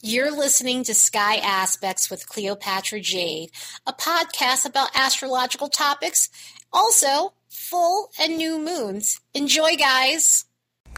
You're listening to Sky Aspects with Cleopatra Jade, a podcast about astrological topics, also full and new moons. Enjoy, guys.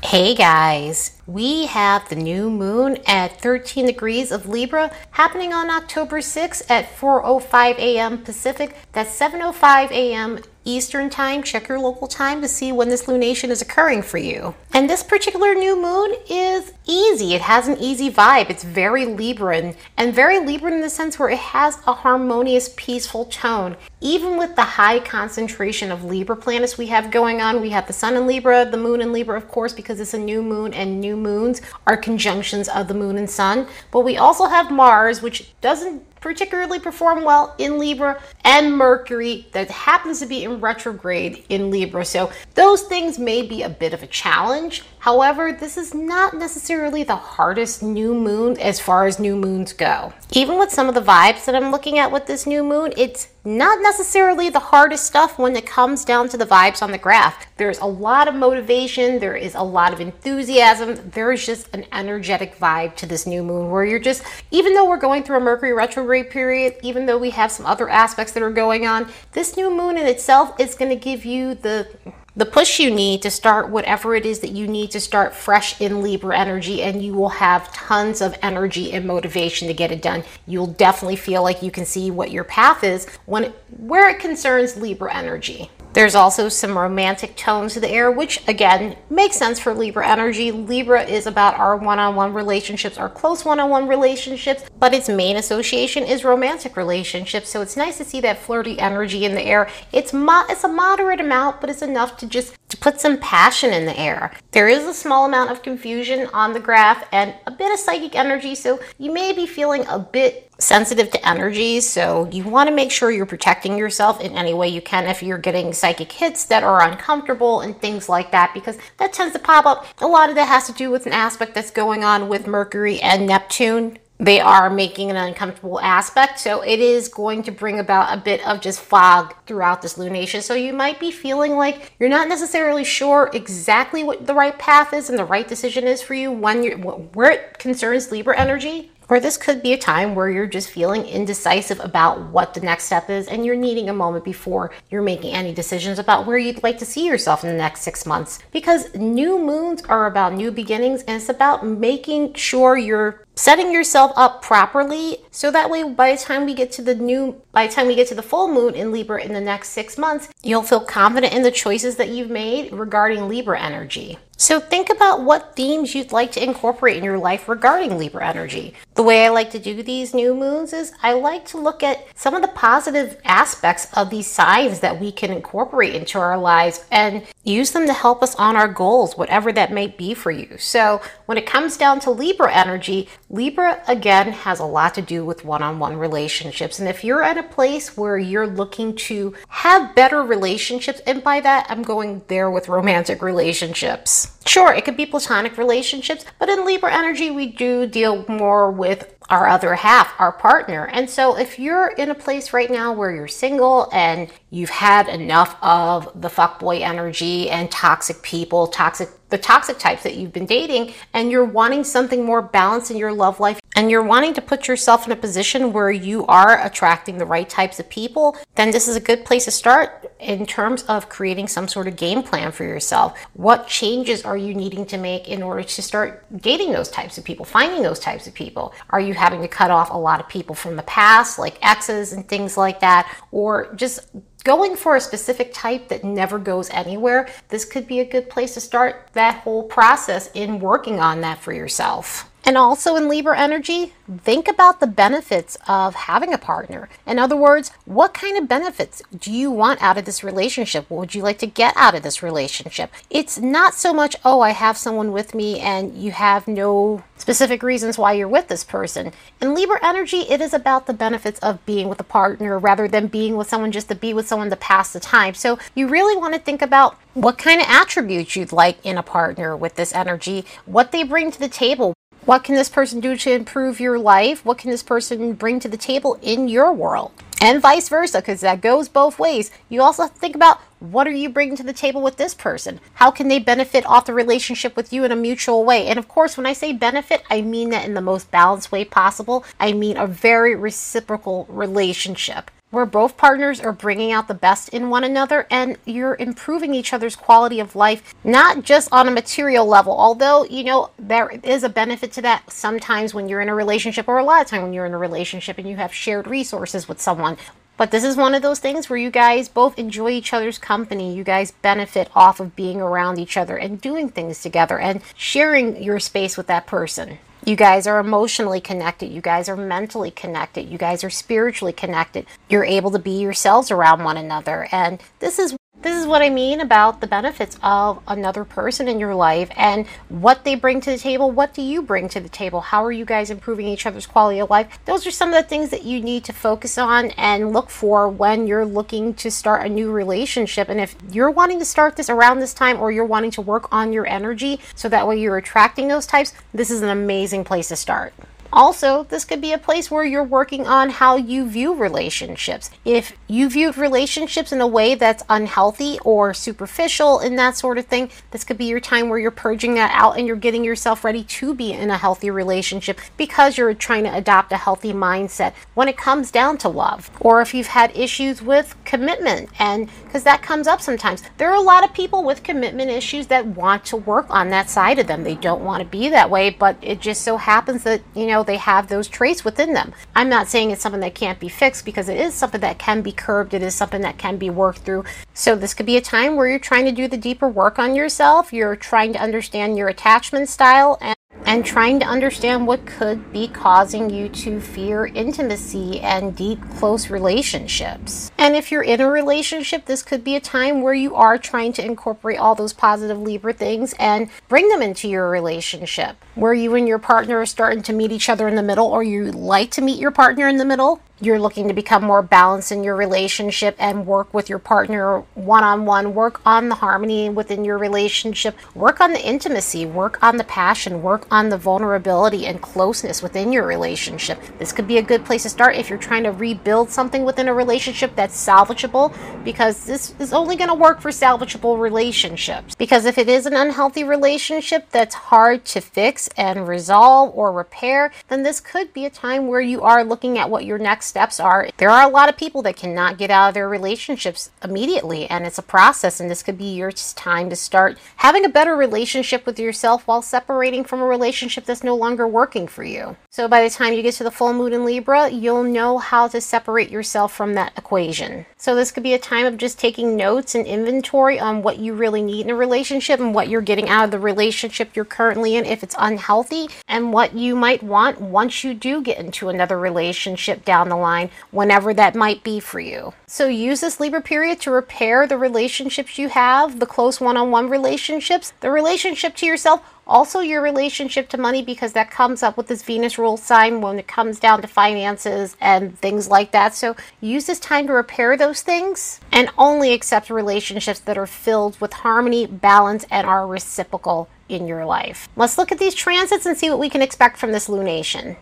Hey guys, we have the new moon at 13 degrees of Libra happening on October 6th at 4:05 a.m. Pacific. That's 7:05 a.m. Eastern Time. Check your local time to see when this lunation is occurring for you. And this particular new moon is easy. It has an easy vibe. It's very Libran and very Libran in the sense where it has a harmonious, peaceful tone. Even with the high concentration of Libra planets we have going on, we have the sun in Libra, the moon in Libra, of course, because it's a new moon and new moons are conjunctions of the moon and sun. But we also have Mars, which doesn't particularly perform well in Libra, and Mercury that happens to be in retrograde in Libra. So those things may be a bit of a challenge. However, this is not necessarily the hardest new moon as far as new moons go. Even with some of the vibes that I'm looking at with this new moon, it's not necessarily the hardest stuff when it comes down to the vibes on the graph. There's a lot of motivation, there is a lot of enthusiasm, there's just an energetic vibe to this new moon where you're just, even though we're going through a Mercury retrograde period, even though we have some other aspects that are going on, this new moon in itself is going to give you the the push you need to start whatever it is that you need to start fresh in Libra energy, and you will have tons of energy and motivation to get it done. You'll definitely feel like you can see what your path is when where it concerns Libra energy. There's also some romantic tones to the air, which again makes sense for Libra energy. Libra is about our one on one relationships, our close one on one relationships, but its main association is romantic relationships. So it's nice to see that flirty energy in the air. It's, mo- it's a moderate amount, but it's enough to just to put some passion in the air. There is a small amount of confusion on the graph and a bit of psychic energy, so you may be feeling a bit sensitive to energies, so you want to make sure you're protecting yourself in any way you can if you're getting psychic hits that are uncomfortable and things like that, because that tends to pop up. A lot of that has to do with an aspect that's going on with Mercury and Neptune. They are making an uncomfortable aspect, so it is going to bring about a bit of just fog throughout this lunation. So you might be feeling like you're not necessarily sure exactly what the right path is and the right decision is for you when you're where it concerns Libra energy or this could be a time where you're just feeling indecisive about what the next step is and you're needing a moment before you're making any decisions about where you'd like to see yourself in the next six months. Because new moons are about new beginnings and it's about making sure you're setting yourself up properly so that way by the time we get to the new by the time we get to the full moon in libra in the next six months you'll feel confident in the choices that you've made regarding libra energy so think about what themes you'd like to incorporate in your life regarding Libra energy. The way I like to do these new moons is I like to look at some of the positive aspects of these signs that we can incorporate into our lives and use them to help us on our goals, whatever that may be for you. So when it comes down to Libra energy, Libra again has a lot to do with one on one relationships. And if you're at a place where you're looking to have better relationships, and by that I'm going there with romantic relationships Sure, it could be platonic relationships, but in Libra energy, we do deal more with our other half, our partner. And so if you're in a place right now where you're single and you've had enough of the fuckboy energy and toxic people, toxic the toxic types that you've been dating and you're wanting something more balanced in your love life and you're wanting to put yourself in a position where you are attracting the right types of people, then this is a good place to start in terms of creating some sort of game plan for yourself. What changes are you needing to make in order to start dating those types of people, finding those types of people? Are you having to cut off a lot of people from the past, like exes and things like that, or just going for a specific type that never goes anywhere, this could be a good place to start that whole process in working on that for yourself. And also in Libra energy, think about the benefits of having a partner. In other words, what kind of benefits do you want out of this relationship? What would you like to get out of this relationship? It's not so much, oh, I have someone with me and you have no specific reasons why you're with this person. In Libra energy, it is about the benefits of being with a partner rather than being with someone just to be with someone to pass the time. So you really want to think about what kind of attributes you'd like in a partner with this energy, what they bring to the table What can this person do to improve your life? What can this person bring to the table in your world? And vice versa, because that goes both ways. You also have to think about what are you bringing to the table with this person? How can they benefit off the relationship with you in a mutual way? And of course, when I say benefit, I mean that in the most balanced way possible. I mean a very reciprocal relationship where both partners are bringing out the best in one another and you're improving each other's quality of life, not just on a material level. Although, you know, there is a benefit to that sometimes when you're in a relationship, or a lot of time when you're in a relationship and you have shared resources with someone. But this is one of those things where you guys both enjoy each other's company. You guys benefit off of being around each other and doing things together and sharing your space with that person. You guys are emotionally connected. You guys are mentally connected. You guys are spiritually connected. You're able to be yourselves around one another. And this is this is what I mean about the benefits of another person in your life and what they bring to the table. What do you bring to the table? How are you guys improving each other's quality of life? Those are some of the things that you need to focus on and look for when you're looking to start a new relationship. And if you're wanting to start this around this time or you're wanting to work on your energy so that way you're attracting those types, this is an amazing place to start. Also, this could be a place where you're working on how you view relationships. If you view relationships in a way that's unhealthy or superficial and that sort of thing, this could be your time where you're purging that out and you're getting yourself ready to be in a healthy relationship because you're trying to adopt a healthy mindset when it comes down to love. Or if you've had issues with commitment, and because that comes up sometimes, there are a lot of people with commitment issues that want to work on that side of them. They don't want to be that way, but it just so happens that, you know, know they have those traits within them. I'm not saying it's something that can't be fixed because it is something that can be curbed, it is something that can be worked through. So, this could be a time where you're trying to do the deeper work on yourself, you're trying to understand your attachment style and and trying to understand what could be causing you to fear intimacy and deep, close relationships. And if you're in a relationship, this could be a time where you are trying to incorporate all those positive Libra things and bring them into your relationship, where you and your partner are starting to meet each other in the middle, or you like to meet your partner in the middle you're looking to become more balanced in your relationship and work with your partner one on one, work on the harmony within your relationship, work on the intimacy, work on the passion, work on the vulnerability and closeness within your relationship. This could be a good place to start if you're trying to rebuild something within a relationship that's salvageable because this is only going to work for salvageable relationships. Because if it is an unhealthy relationship that's hard to fix and resolve or repair, then this could be a time where you are looking at what your next steps are. There are a lot of people that cannot get out of their relationships immediately, and it's a process, and this could be your time to start having a better relationship with yourself while separating from a relationship that's no longer working for you. So by the time you get to the full moon in Libra, you'll know how to separate yourself from that equation. So this could be a time of just taking notes and inventory on what you really need in a relationship and what you're getting out of the relationship you're currently in if it's unhealthy, and what you might want once you do get into another relationship down the line, whenever that might be for you. So use this Libra period to repair the relationships you have, the close one on one relationships, the relationship to yourself, also your relationship to money, because that comes up with this Venus rule sign when it comes down to finances and things like that. So use this time to repair those things and only accept relationships that are filled with harmony, balance, and are reciprocal in your life. Let's look at these transits and see what we can expect from this lunation.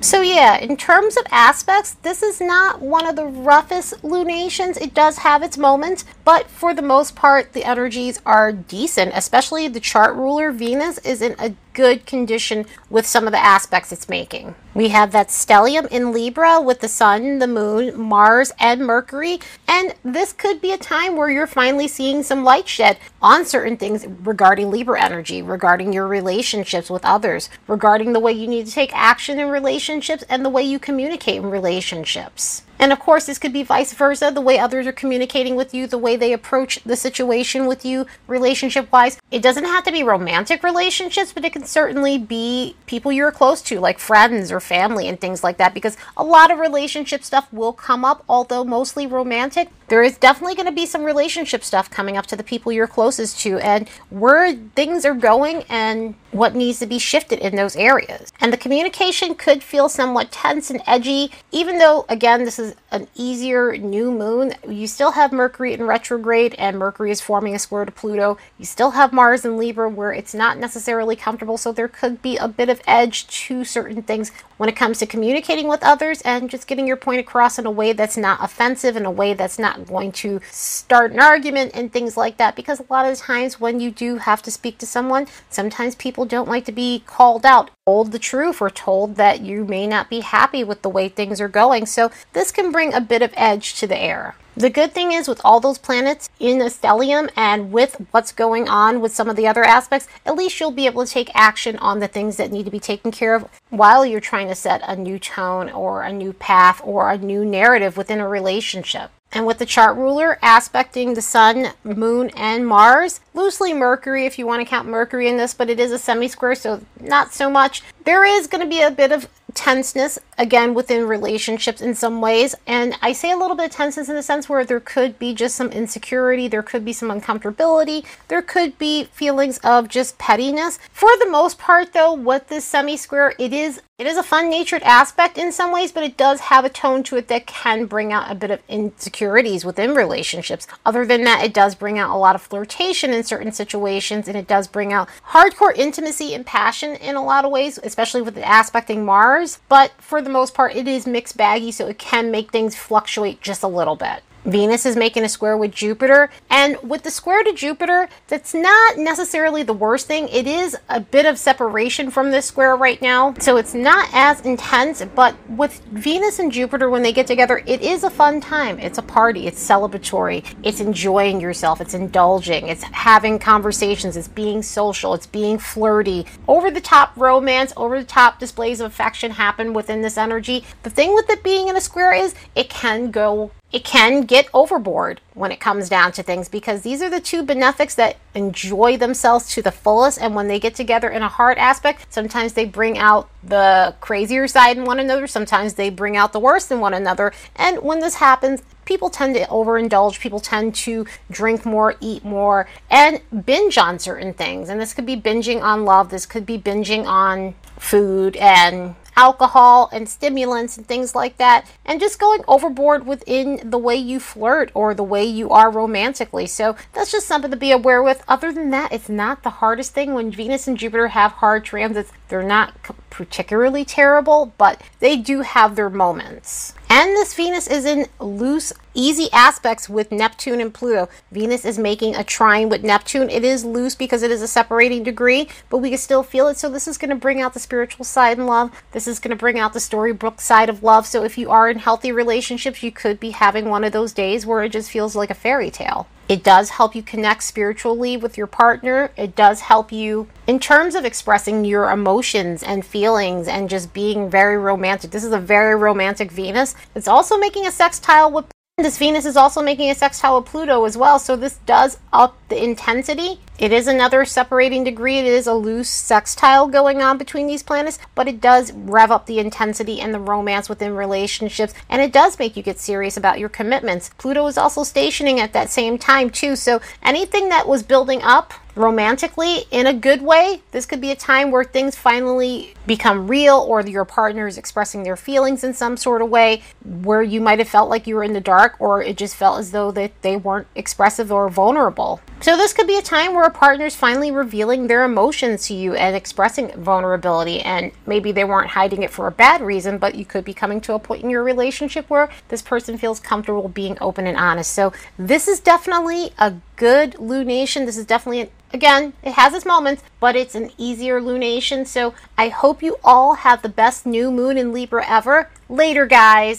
So yeah, in terms of aspects, this is not one of the roughest lunations. It does have its moments, but for the most part, the energies are decent, especially the chart ruler Venus is in a good condition with some of the aspects it's making. We have that stellium in Libra with the Sun, the Moon, Mars, and Mercury. And this could be a time where you're finally seeing some light shed on certain things regarding Libra energy, regarding your relationships with others, regarding the way you need to take action in relationships, and the way you communicate in relationships. And of course, this could be vice versa the way others are communicating with you, the way they approach the situation with you, relationship wise. It doesn't have to be romantic relationships, but it can certainly be people you're close to, like friends or family and things like that, because a lot of relationship stuff will come up, although mostly romantic. There is definitely going to be some relationship stuff coming up to the people you're closest to and where things are going and what needs to be shifted in those areas. And the communication could feel somewhat tense and edgy, even though, again, this is an easier new moon. You still have Mercury in retrograde, and Mercury is forming a square to Pluto. You still have Mars in Libra, where it's not necessarily comfortable, so there could be a bit of edge to certain things when it comes to communicating with others and just getting your point across in a way that's not offensive, in a way that's not going to start an argument and things like that. Because a lot of times when you do have to speak to someone, sometimes people don't like to be called out, told the truth, or told that you may not be happy with the way things are going. So this can bring a bit of edge to the air. The good thing is, with all those planets in the stellium and with what's going on with some of the other aspects, at least you'll be able to take action on the things that need to be taken care of while you're trying to set a new tone or a new path or a new narrative within a relationship. And with the chart ruler aspecting the Sun, Moon, and Mars, loosely Mercury if you want to count Mercury in this, but it is a semi square, so not so much. There is going to be a bit of tenseness again within relationships in some ways and i say a little bit of tenseness in the sense where there could be just some insecurity there could be some uncomfortability there could be feelings of just pettiness for the most part though with this semi square it is it is a fun natured aspect in some ways but it does have a tone to it that can bring out a bit of insecurities within relationships other than that it does bring out a lot of flirtation in certain situations and it does bring out hardcore intimacy and passion in a lot of ways especially with the aspecting mars but for the most part, it is mixed baggy, so it can make things fluctuate just a little bit. Venus is making a square with Jupiter. And with the square to Jupiter, that's not necessarily the worst thing. It is a bit of separation from this square right now. So it's not as intense. But with Venus and Jupiter, when they get together, it is a fun time. It's a party. It's celebratory. It's enjoying yourself. It's indulging. It's having conversations. It's being social. It's being flirty. Over the top romance, over the top displays of affection happen within this energy. The thing with it being in a square is it can go it can get overboard when it comes down to things because these are the two benefics that enjoy themselves to the fullest. And when they get together in a hard aspect sometimes they bring out the crazier side in one another. Sometimes they bring out the worst in one another. And when this happens people tend to overindulge. People tend to drink more eat more and binge on certain things. And this could be binging on love. This could be binging on food and alcohol and stimulants and things like that, and just going overboard within the way you flirt or the way you are romantically. So that's just something to be aware with. Other than that, it's not the hardest thing when Venus and Jupiter have hard transits. They're not particularly terrible, but they do have their moments. And this Venus is in loose, easy aspects with Neptune and Pluto. Venus is making a trine with Neptune. It is loose because it is a separating degree, but we can still feel it. So this is going to bring out the spiritual side in love. This is going to bring out the storybook side of love. So if you are in healthy relationships, you could be having one of those days where it just feels like a fairy tale. It does help you connect spiritually with your partner. It does help you in terms of expressing your emotions and feelings and just being very romantic. This is a very romantic Venus. It's also making a sextile with this Venus is also making a sextile with Pluto as well, so this does up the intensity. It is another separating degree. It is a loose sextile going on between these planets, but it does rev up the intensity and the romance within relationships, and it does make you get serious about your commitments. Pluto is also stationing at that same time, too, so anything that was building up romantically in a good way. This could be a time where things finally become real or your partner is expressing their feelings in some sort of way where you might have felt like you were in the dark or it just felt as though that they weren't expressive or vulnerable. So this could be a time where a partner is finally revealing their emotions to you and expressing vulnerability and maybe they weren't hiding it for a bad reason, but you could be coming to a point in your relationship where this person feels comfortable being open and honest. So this is definitely a good lunation. This is definitely Again, it has its moments, but it's an easier lunation. So I hope you all have the best new moon in Libra ever. Later, guys.